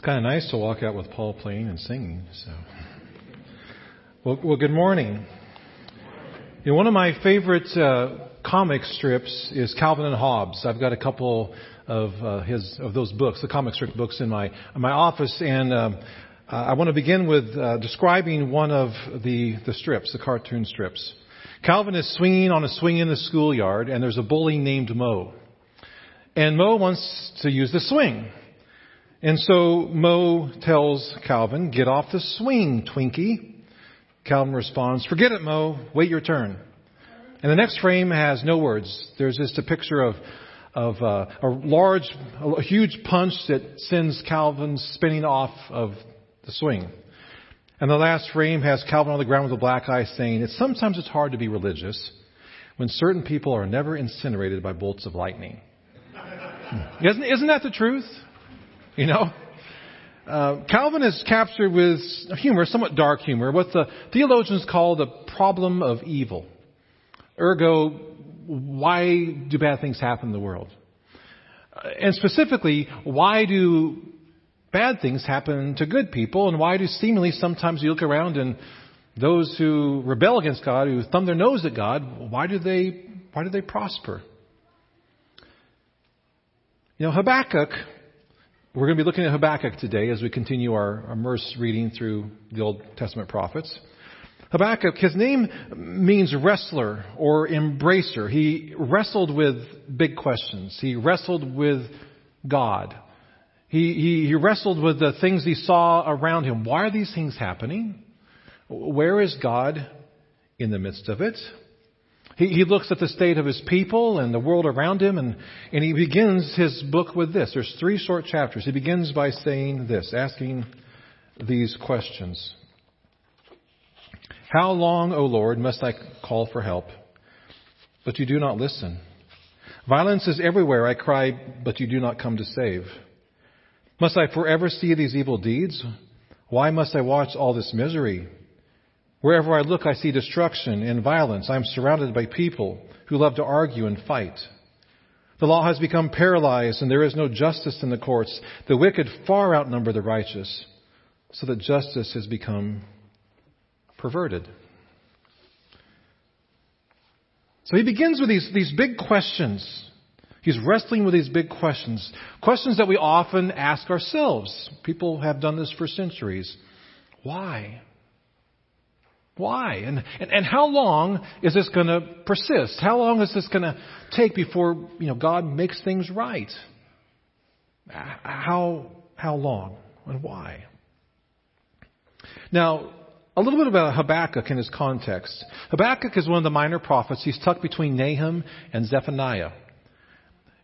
It's kind of nice to walk out with Paul playing and singing. So, well, well good morning. You know, one of my favorite uh, comic strips is Calvin and Hobbes. I've got a couple of uh, his of those books, the comic strip books, in my in my office, and um, uh, I want to begin with uh, describing one of the the strips, the cartoon strips. Calvin is swinging on a swing in the schoolyard, and there's a bully named Mo. And Mo wants to use the swing. And so Mo tells Calvin, get off the swing, Twinkie. Calvin responds, forget it, Mo. Wait your turn. And the next frame has no words. There's just a picture of, of uh, a large, a huge punch that sends Calvin spinning off of the swing. And the last frame has Calvin on the ground with a black eye saying, it's sometimes it's hard to be religious when certain people are never incinerated by bolts of lightning. Isn't, isn't that the truth? You know? Uh, Calvin is captured with humor, somewhat dark humor, what the theologians call the problem of evil. Ergo, why do bad things happen in the world? Uh, and specifically, why do bad things happen to good people, and why do seemingly sometimes you look around and those who rebel against God, who thumb their nose at God, why do they why do they prosper? You know, Habakkuk we're going to be looking at Habakkuk today as we continue our immerse reading through the Old Testament prophets. Habakkuk, his name means wrestler or embracer. He wrestled with big questions. He wrestled with God. He, he, he wrestled with the things he saw around him. Why are these things happening? Where is God in the midst of it? He, he looks at the state of his people and the world around him, and, and he begins his book with this. There's three short chapters. He begins by saying this, asking these questions. How long, O Lord, must I call for help, but you do not listen? Violence is everywhere. I cry, but you do not come to save. Must I forever see these evil deeds? Why must I watch all this misery? Wherever I look, I see destruction and violence. I am surrounded by people who love to argue and fight. The law has become paralyzed and there is no justice in the courts. The wicked far outnumber the righteous, so that justice has become perverted. So he begins with these, these big questions. He's wrestling with these big questions. Questions that we often ask ourselves. People have done this for centuries. Why? Why? And, and, and how long is this going to persist? How long is this going to take before you know, God makes things right? How, how long and why? Now, a little bit about Habakkuk in his context. Habakkuk is one of the minor prophets. He's tucked between Nahum and Zephaniah.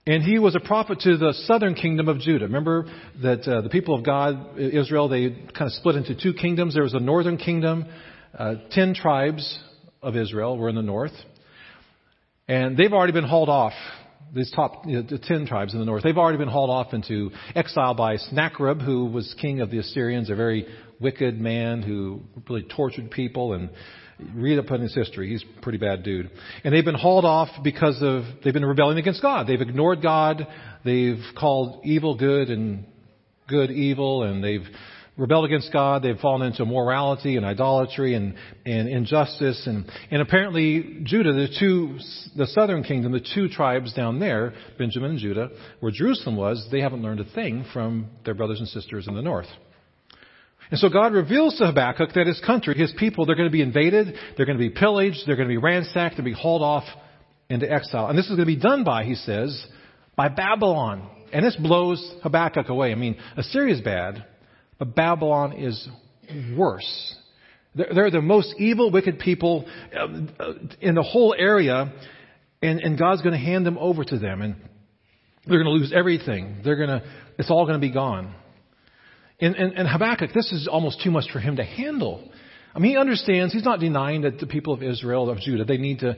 And he was a prophet to the southern kingdom of Judah. Remember that uh, the people of God, Israel, they kind of split into two kingdoms. There was a northern kingdom uh, ten tribes of Israel were in the north, and they've already been hauled off. These top you know, the ten tribes in the north, they've already been hauled off into exile by Sennacherib, who was king of the Assyrians, a very wicked man who really tortured people and read up on his history. He's a pretty bad dude. And they've been hauled off because of, they've been rebelling against God. They've ignored God. They've called evil good and good evil and they've rebelled against God. They've fallen into morality and idolatry and, and injustice. And, and apparently Judah, the two, the southern kingdom, the two tribes down there, Benjamin and Judah, where Jerusalem was, they haven't learned a thing from their brothers and sisters in the north. And so God reveals to Habakkuk that his country, his people, they're going to be invaded, they're going to be pillaged, they're going to be ransacked, they're going to be hauled off into exile. And this is going to be done by, he says, by Babylon. And this blows Habakkuk away. I mean, Assyria is bad, but Babylon is worse. They're the most evil, wicked people uh, in the whole area, and, and God's going to hand them over to them, and they're going to lose everything. They're going to, it's all going to be gone. And, and, and Habakkuk, this is almost too much for him to handle. I mean, he understands, he's not denying that the people of Israel, of Judah, they need to,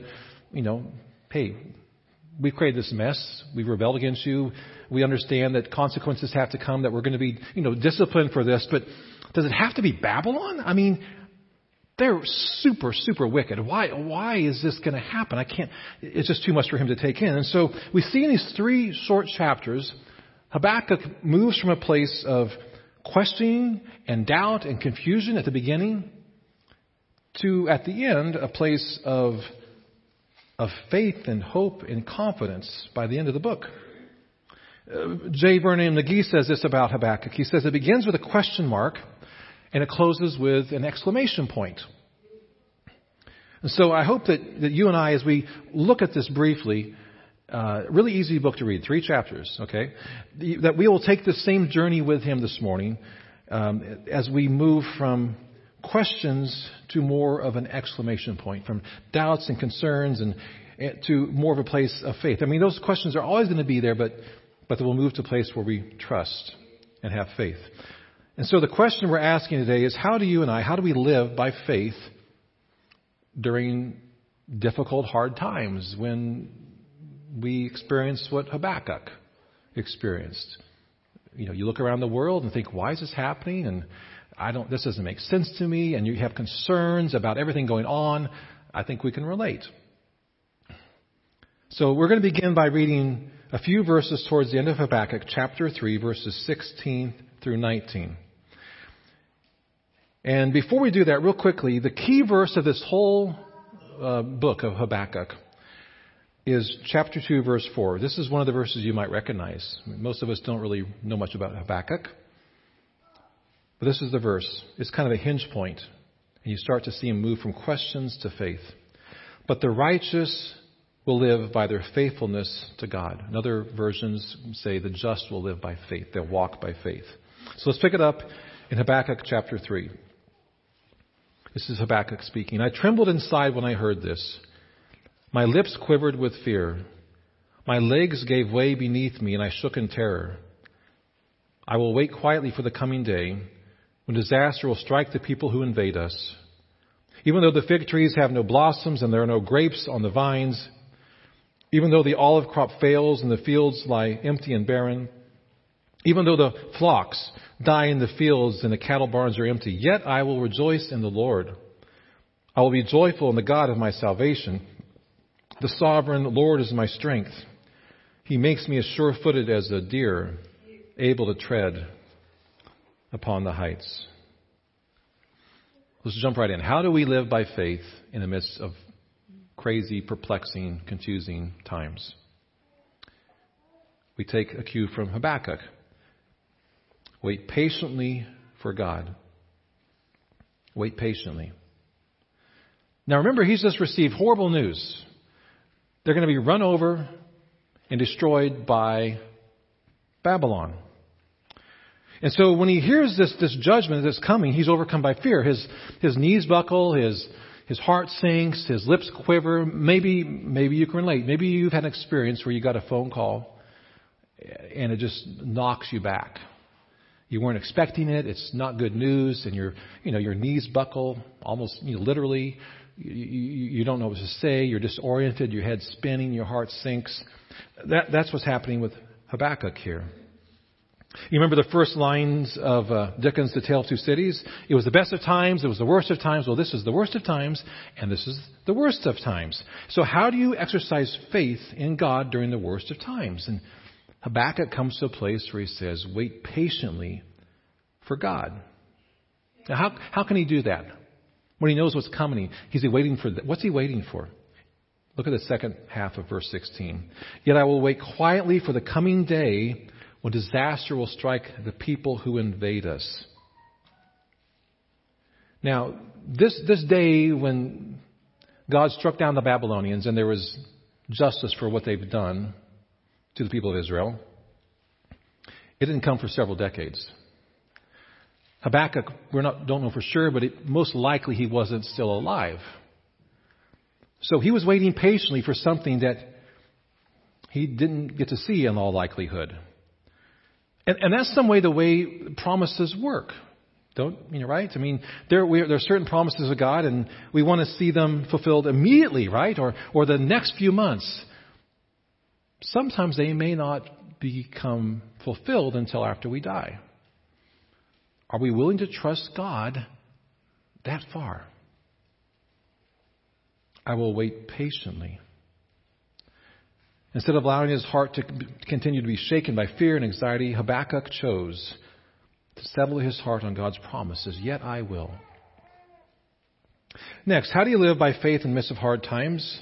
you know, hey, we've created this mess. We've rebelled against you. We understand that consequences have to come, that we're going to be, you know, disciplined for this. But does it have to be Babylon? I mean, they're super, super wicked. Why, why is this going to happen? I can't, it's just too much for him to take in. And so we see in these three short chapters, Habakkuk moves from a place of questioning and doubt and confusion at the beginning to, at the end, a place of, of faith and hope and confidence by the end of the book. Uh, J. Vernon McGee says this about Habakkuk. He says it begins with a question mark and it closes with an exclamation point. And so I hope that, that you and I, as we look at this briefly, uh, really easy book to read, three chapters, okay? That we will take the same journey with him this morning um, as we move from questions to more of an exclamation point, from doubts and concerns and eh, to more of a place of faith. I mean, those questions are always going to be there, but, but we'll move to a place where we trust and have faith. And so the question we're asking today is how do you and I, how do we live by faith during difficult, hard times when we experience what Habakkuk experienced? You know, you look around the world and think, why is this happening? And I don't, this doesn't make sense to me, and you have concerns about everything going on, I think we can relate. So we're going to begin by reading a few verses towards the end of Habakkuk, chapter 3, verses 16 through 19. And before we do that, real quickly, the key verse of this whole uh, book of Habakkuk is chapter 2, verse 4. This is one of the verses you might recognize. Most of us don't really know much about Habakkuk. But this is the verse. It's kind of a hinge point, and you start to see him move from questions to faith. But the righteous will live by their faithfulness to God. And other versions say the just will live by faith. They'll walk by faith. So let's pick it up in Habakkuk chapter 3. This is Habakkuk speaking. I trembled inside when I heard this. My lips quivered with fear. My legs gave way beneath me, and I shook in terror. I will wait quietly for the coming day when disaster will strike the people who invade us. Even though the fig trees have no blossoms and there are no grapes on the vines, even though the olive crop fails and the fields lie empty and barren, even though the flocks die in the fields and the cattle barns are empty, yet I will rejoice in the Lord. I will be joyful in the God of my salvation. The sovereign Lord is my strength. He makes me as sure footed as a deer, able to tread upon the heights. Let's jump right in. How do we live by faith in the midst of crazy, perplexing, confusing times? We take a cue from Habakkuk. Wait patiently for God. Wait patiently. Now remember, he's just received horrible news. They're going to be run over and destroyed by Babylon. And so when he hears this, this judgment that's coming, he's overcome by fear. His, his knees buckle, his, his heart sinks, his lips quiver. Maybe, maybe you can relate. Maybe you've had an experience where you got a phone call and it just knocks you back. You weren't expecting it. It's not good news, and your, you know, your knees buckle almost you know, literally. You, you, you don't know what to say. You're disoriented. Your head's spinning. Your heart sinks. That, that's what's happening with Habakkuk here. You remember the first lines of uh, Dickens' The Tale of Two Cities? It was the best of times, it was the worst of times. Well, this is the worst of times, and this is the worst of times. So, how do you exercise faith in God during the worst of times? And Habakkuk comes to a place where he says, Wait patiently for God. Now, how, how can he do that? When he knows what's coming, he's waiting for, the, what's he waiting for? Look at the second half of verse 16. Yet I will wait quietly for the coming day when disaster will strike the people who invade us. Now, this, this day when God struck down the Babylonians and there was justice for what they've done to the people of Israel, it didn't come for several decades. Habakkuk, we don't know for sure, but it, most likely he wasn't still alive. So he was waiting patiently for something that he didn't get to see in all likelihood. And, and that's some way the way promises work. Don't you know, right? I mean, there, we, there are certain promises of God, and we want to see them fulfilled immediately, right? Or, or the next few months. Sometimes they may not become fulfilled until after we die. Are we willing to trust God that far? I will wait patiently. Instead of allowing his heart to continue to be shaken by fear and anxiety, Habakkuk chose to settle his heart on God's promises. Yet I will. Next, how do you live by faith in the midst of hard times?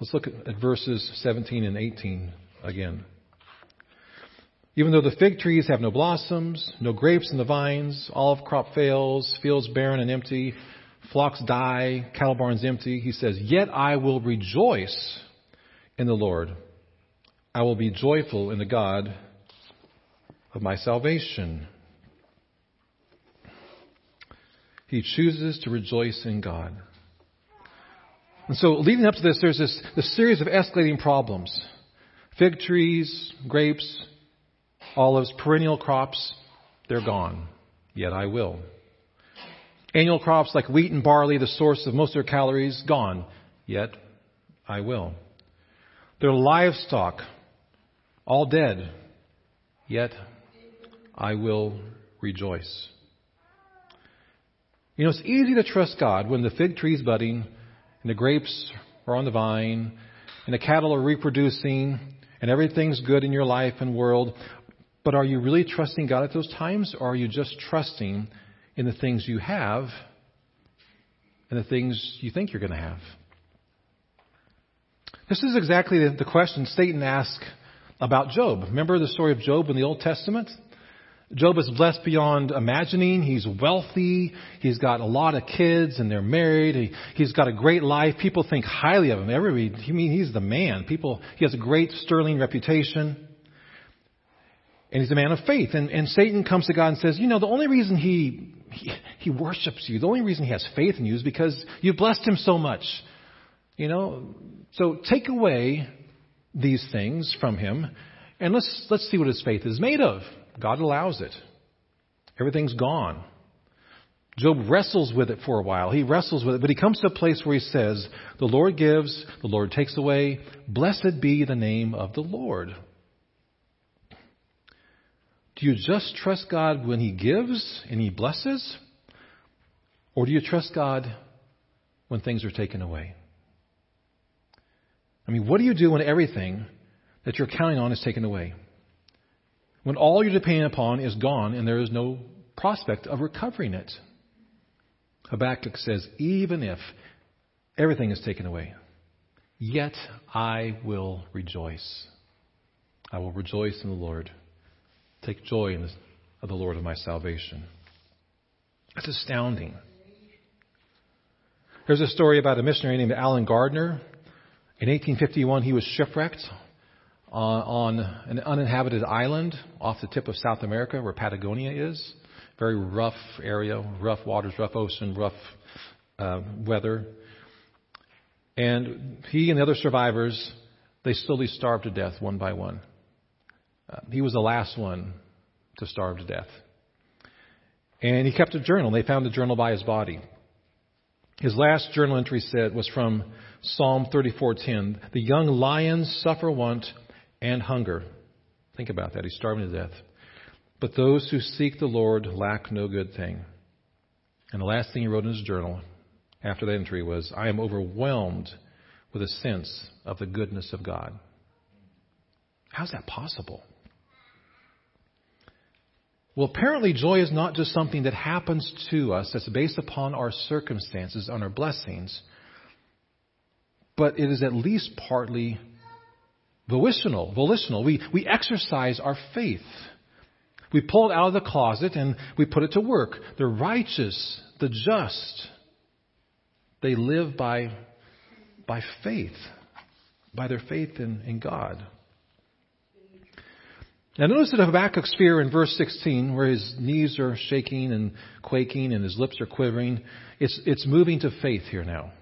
Let's look at verses 17 and 18 again. Even though the fig trees have no blossoms, no grapes in the vines, olive crop fails, fields barren and empty, flocks die, cattle barns empty, he says, Yet I will rejoice in the Lord. I will be joyful in the God of my salvation. He chooses to rejoice in God. And so, leading up to this, there's this, this series of escalating problems fig trees, grapes, olives, perennial crops, they're gone. Yet I will. Annual crops like wheat and barley, the source of most of their calories, gone. Yet I will. Their livestock, all dead. Yet I will rejoice. You know, it's easy to trust God when the fig tree's budding and the grapes are on the vine and the cattle are reproducing and everything's good in your life and world. But are you really trusting God at those times or are you just trusting in the things you have and the things you think you're going to have? This is exactly the question Satan asked about Job. Remember the story of Job in the Old Testament? Job is blessed beyond imagining. He's wealthy. He's got a lot of kids and they're married. He, he's got a great life. People think highly of him. Everybody, I mean, he's the man. People, he has a great sterling reputation. And he's a man of faith. And, and Satan comes to God and says, you know, the only reason he, he, he worships you, the only reason he has faith in you is because you've blessed him so much. You know, so take away these things from him and let's, let's see what his faith is made of. God allows it. Everything's gone. Job wrestles with it for a while. He wrestles with it, but he comes to a place where he says, The Lord gives, the Lord takes away. Blessed be the name of the Lord. Do you just trust God when he gives and he blesses? Or do you trust God when things are taken away? I mean, what do you do when everything that you're counting on is taken away? when all you're depending upon is gone and there is no prospect of recovering it. Habakkuk says, even if everything is taken away, yet I will rejoice. I will rejoice in the Lord. Take joy in the, the Lord of my salvation. That's astounding. There's a story about a missionary named Allen Gardiner. In 1851, he was shipwrecked uh, on an uninhabited island off the tip of South America where Patagonia is. Very rough area, rough waters, rough ocean, rough uh, weather. And he and the other survivors, they slowly starved to death one by one. Uh, he was the last one to starve to death. And he kept a journal. They found a journal by his body. His last journal entry said was from Psalm 34:10. The young lions suffer want and hunger. Think about that. He's starving to death. But those who seek the Lord lack no good thing. And the last thing he wrote in his journal after that entry was, I am overwhelmed with a sense of the goodness of God. How's that possible? Well, apparently, joy is not just something that happens to us that's based upon our circumstances, on our blessings, but it is at least partly Volitional, volitional. We, we exercise our faith. We pull it out of the closet and we put it to work. The righteous, the just, they live by, by faith, by their faith in, in God. Now notice that Habakkuk's fear in verse 16, where his knees are shaking and quaking and his lips are quivering, it's, it's moving to faith here now.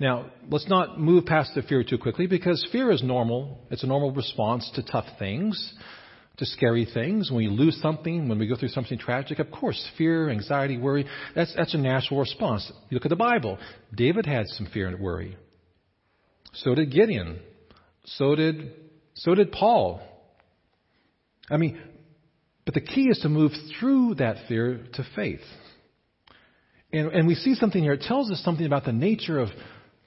Now, let's not move past the fear too quickly because fear is normal. It's a normal response to tough things, to scary things. When we lose something, when we go through something tragic, of course, fear, anxiety, worry, that's, that's a natural response. You look at the Bible. David had some fear and worry. So did Gideon. So did, so did Paul. I mean, but the key is to move through that fear to faith. And, and we see something here. It tells us something about the nature of,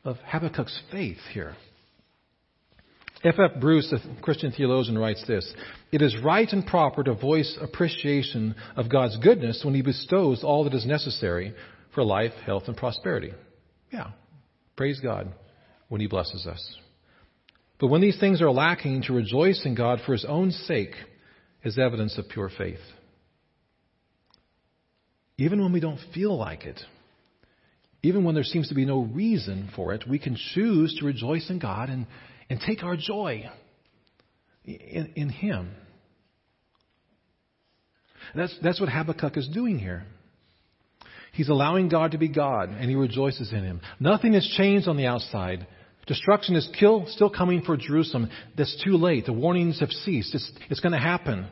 of Habakkuk's faith here. F. F. Bruce, a Christian theologian, writes this It is right and proper to voice appreciation of God's goodness when He bestows all that is necessary for life, health, and prosperity. Yeah, praise God when He blesses us. But when these things are lacking, to rejoice in God for His own sake is evidence of pure faith. Even when we don't feel like it, even when there seems to be no reason for it, we can choose to rejoice in God and, and take our joy in, in Him. That's, that's what Habakkuk is doing here. He's allowing God to be God, and he rejoices in Him. Nothing has changed on the outside. Destruction is kill, still coming for Jerusalem. That's too late. The warnings have ceased. It's, it's going to happen.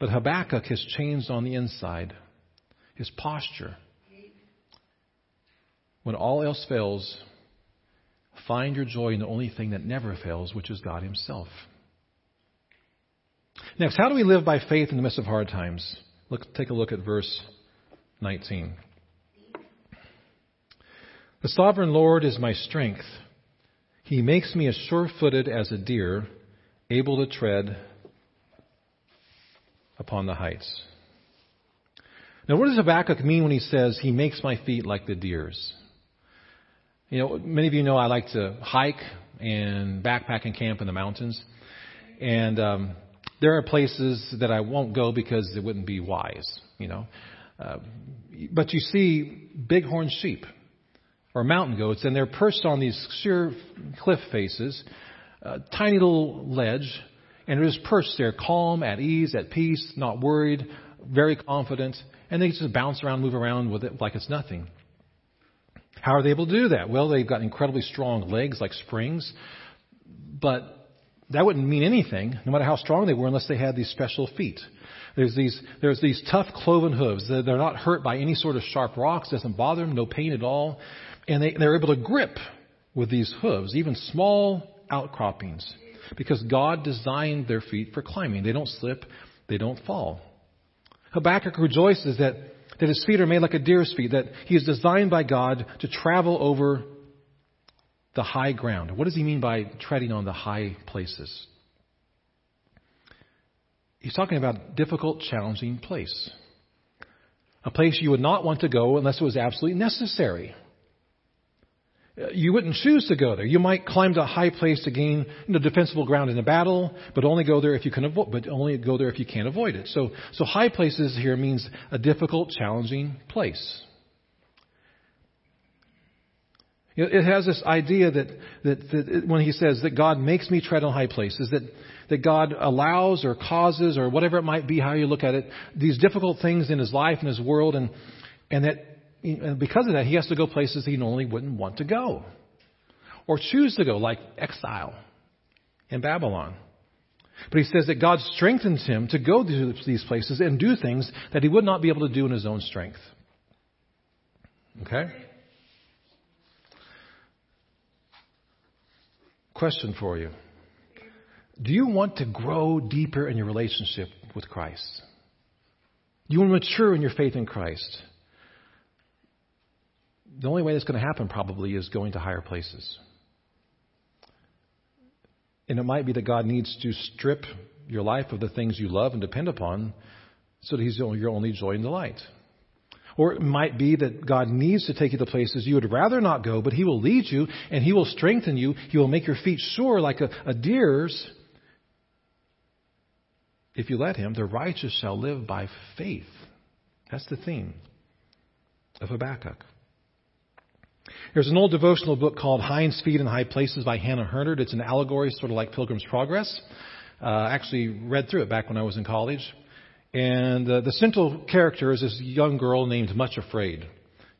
But Habakkuk has changed on the inside. His posture. When all else fails, find your joy in the only thing that never fails, which is God Himself. Next, how do we live by faith in the midst of hard times? Look, take a look at verse 19. The sovereign Lord is my strength. He makes me as sure footed as a deer, able to tread upon the heights. Now, what does Habakkuk mean when he says, He makes my feet like the deer's? You know, many of you know I like to hike and backpack and camp in the mountains. And um, there are places that I won't go because it wouldn't be wise, you know. Uh, but you see bighorn sheep or mountain goats, and they're perched on these sheer cliff faces, a tiny little ledge, and they're just perched there, calm, at ease, at peace, not worried, very confident, and they just bounce around, move around with it like it's nothing. How are they able to do that? Well, they've got incredibly strong legs like springs, but that wouldn't mean anything, no matter how strong they were, unless they had these special feet. There's these, there's these tough cloven hooves. They're not hurt by any sort of sharp rocks, doesn't bother them, no pain at all. And they, they're able to grip with these hooves, even small outcroppings, because God designed their feet for climbing. They don't slip, they don't fall. Habakkuk rejoices that, that his feet are made like a deer's feet, that he is designed by God to travel over the high ground. What does he mean by treading on the high places? He's talking about difficult, challenging place. A place you would not want to go unless it was absolutely necessary. You wouldn't choose to go there. You might climb to a high place to gain you know, defensible ground in a battle, but only go there if you can avoid. But only go there if you can't avoid it. So, so high places here means a difficult, challenging place. It has this idea that, that, that, when he says that God makes me tread on high places, that, that God allows or causes or whatever it might be, how you look at it, these difficult things in his life and his world, and, and that and because of that, he has to go places he normally wouldn't want to go or choose to go, like exile in Babylon. But he says that God strengthens him to go to these places and do things that he would not be able to do in his own strength. Okay? Question for you. Do you want to grow deeper in your relationship with Christ? Do you want to mature in your faith in Christ? The only way that's going to happen probably is going to higher places. And it might be that God needs to strip your life of the things you love and depend upon so that He's your only joy and delight. Or it might be that God needs to take you to places you would rather not go, but He will lead you and He will strengthen you. He will make your feet sure like a, a deer's. If you let Him, the righteous shall live by faith. That's the theme of Habakkuk. There's an old devotional book called Hinds Feet in High Places by Hannah Hurnard. It's an allegory, sort of like Pilgrim's Progress. Uh, actually read through it back when I was in college. And uh, the central character is this young girl named Much Afraid.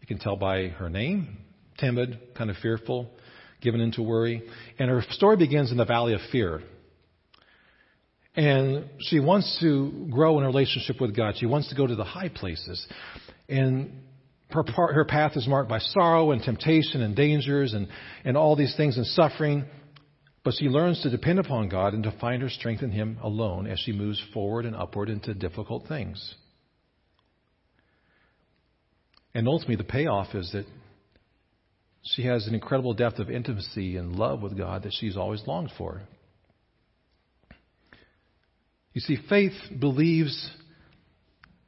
You can tell by her name, timid, kind of fearful, given into worry. And her story begins in the valley of fear. And she wants to grow in a relationship with God. She wants to go to the high places. And her, part, her path is marked by sorrow and temptation and dangers and, and all these things and suffering. But she learns to depend upon God and to find her strength in Him alone as she moves forward and upward into difficult things. And ultimately, the payoff is that She has an incredible depth of intimacy and love with God that she's always longed for. You see, faith believes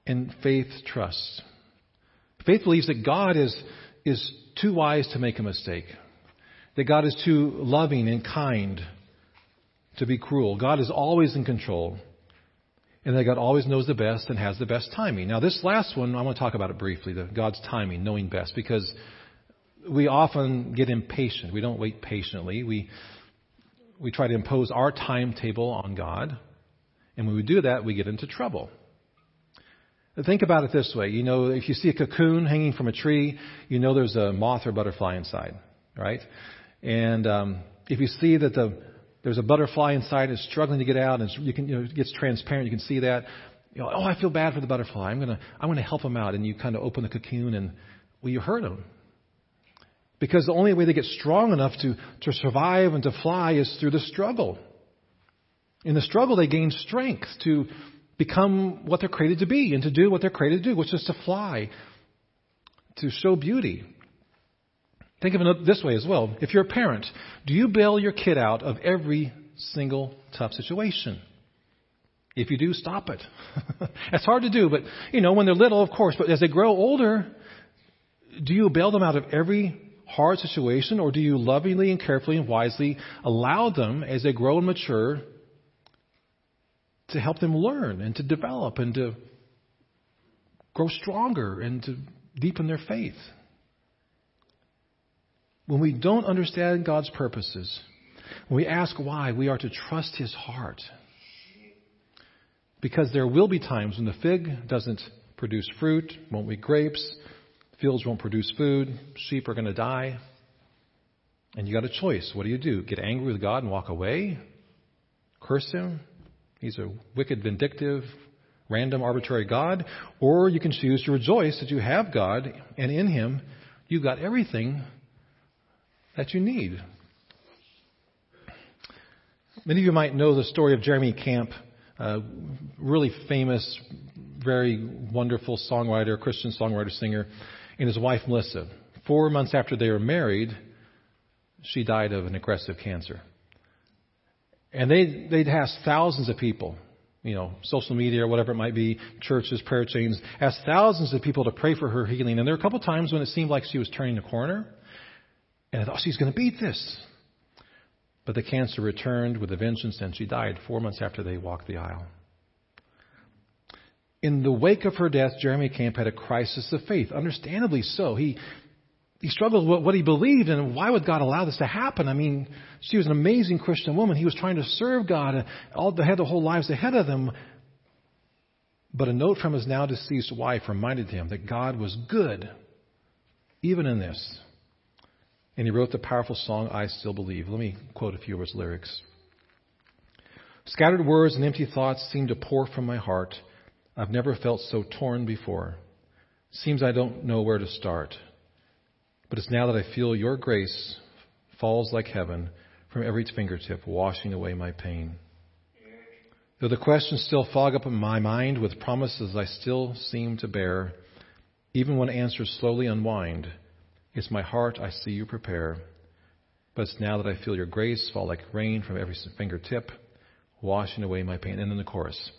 and faith trusts. Faith believes that God is, is too wise to make a mistake, that God is too loving and kind to be cruel. God is always in control, and that God always knows the best and has the best timing. Now, this last one, I want to talk about it briefly the God's timing, knowing best, because we often get impatient. We don't wait patiently. We, we try to impose our timetable on God. And when we do that, we get into trouble. Think about it this way. You know, if you see a cocoon hanging from a tree, you know there's a moth or butterfly inside, right? And um, if you see that the there's a butterfly inside, it's struggling to get out, and you can, you know, it gets transparent. You can see that. You know, oh, I feel bad for the butterfly. I'm gonna, I'm gonna help him out. And you kind of open the cocoon, and well, you hurt him. Because the only way they get strong enough to, to survive and to fly is through the struggle. In the struggle, they gain strength to become what they're created to be and to do what they're created to do, which is to fly, to show beauty. Think of it this way as well. If you're a parent, do you bail your kid out of every single tough situation? If you do, stop it. it's hard to do, but you know, when they're little, of course, but as they grow older, do you bail them out of every hard situation or do you lovingly and carefully and wisely allow them as they grow and mature to help them learn and to develop and to grow stronger and to deepen their faith. When we don't understand God's purposes, when we ask why, we are to trust His heart. Because there will be times when the fig doesn't produce fruit, won't be grapes, fields won't produce food, sheep are going to die. And you got a choice. What do you do? Get angry with God and walk away? Curse Him? He's a wicked, vindictive, random, arbitrary God. Or you can choose to rejoice that you have God, and in Him, you've got everything that you need. Many of you might know the story of Jeremy Camp, a really famous, very wonderful songwriter, Christian songwriter, singer, and his wife Melissa. Four months after they were married, she died of an aggressive cancer. And they'd, they'd ask thousands of people, you know, social media or whatever it might be, churches, prayer chains, ask thousands of people to pray for her healing. And there were a couple times when it seemed like she was turning the corner. And I thought, she's going to beat this. But the cancer returned with a vengeance and she died four months after they walked the aisle. In the wake of her death, Jeremy Camp had a crisis of faith. Understandably so. He, he struggled with what he believed and why would God allow this to happen? I mean, she was an amazing Christian woman. He was trying to serve God and all, they had their whole lives ahead of them. But a note from his now deceased wife reminded him that God was good, even in this. And he wrote the powerful song, I Still Believe. Let me quote a few of his lyrics. Scattered words and empty thoughts seem to pour from my heart. I've never felt so torn before. Seems I don't know where to start. But it's now that I feel your grace falls like heaven from every fingertip, washing away my pain. Though the questions still fog up my mind with promises I still seem to bear, even when answers slowly unwind, it's my heart I see you prepare. But it's now that I feel your grace fall like rain from every fingertip, washing away my pain. And in the chorus,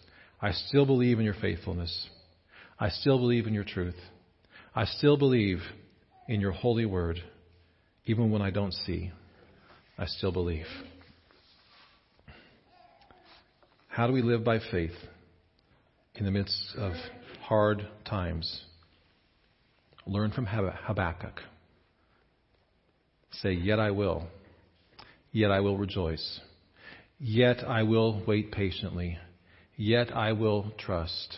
I still believe in your faithfulness. I still believe in your truth. I still believe in your holy word. Even when I don't see, I still believe. How do we live by faith in the midst of hard times? Learn from Habakkuk. Say, Yet I will. Yet I will rejoice. Yet I will wait patiently. Yet I will trust.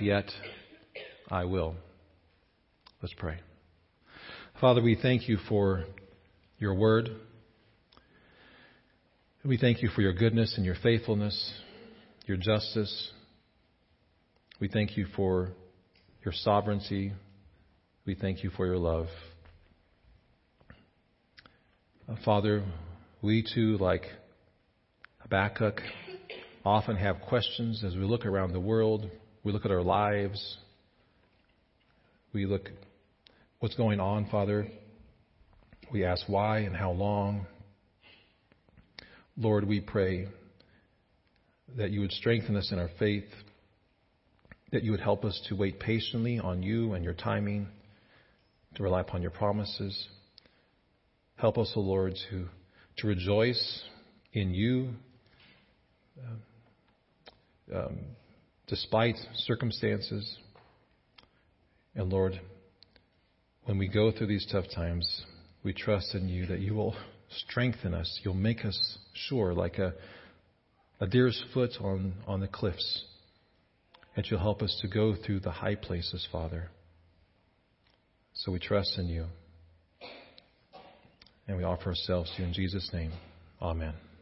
Yet I will. Let's pray. Father, we thank you for your word. We thank you for your goodness and your faithfulness, your justice. We thank you for your sovereignty. We thank you for your love. Uh, Father, we too, like Habakkuk, often have questions as we look around the world. We look at our lives. We look what's going on, Father. We ask why and how long. Lord, we pray that you would strengthen us in our faith, that you would help us to wait patiently on you and your timing, to rely upon your promises. Help us, O oh Lord, to, to rejoice in you uh, um, despite circumstances. And Lord, when we go through these tough times, we trust in you that you will strengthen us. You'll make us sure, like a, a deer's foot on, on the cliffs. And you'll help us to go through the high places, Father. So we trust in you. And we offer ourselves to you in Jesus' name. Amen.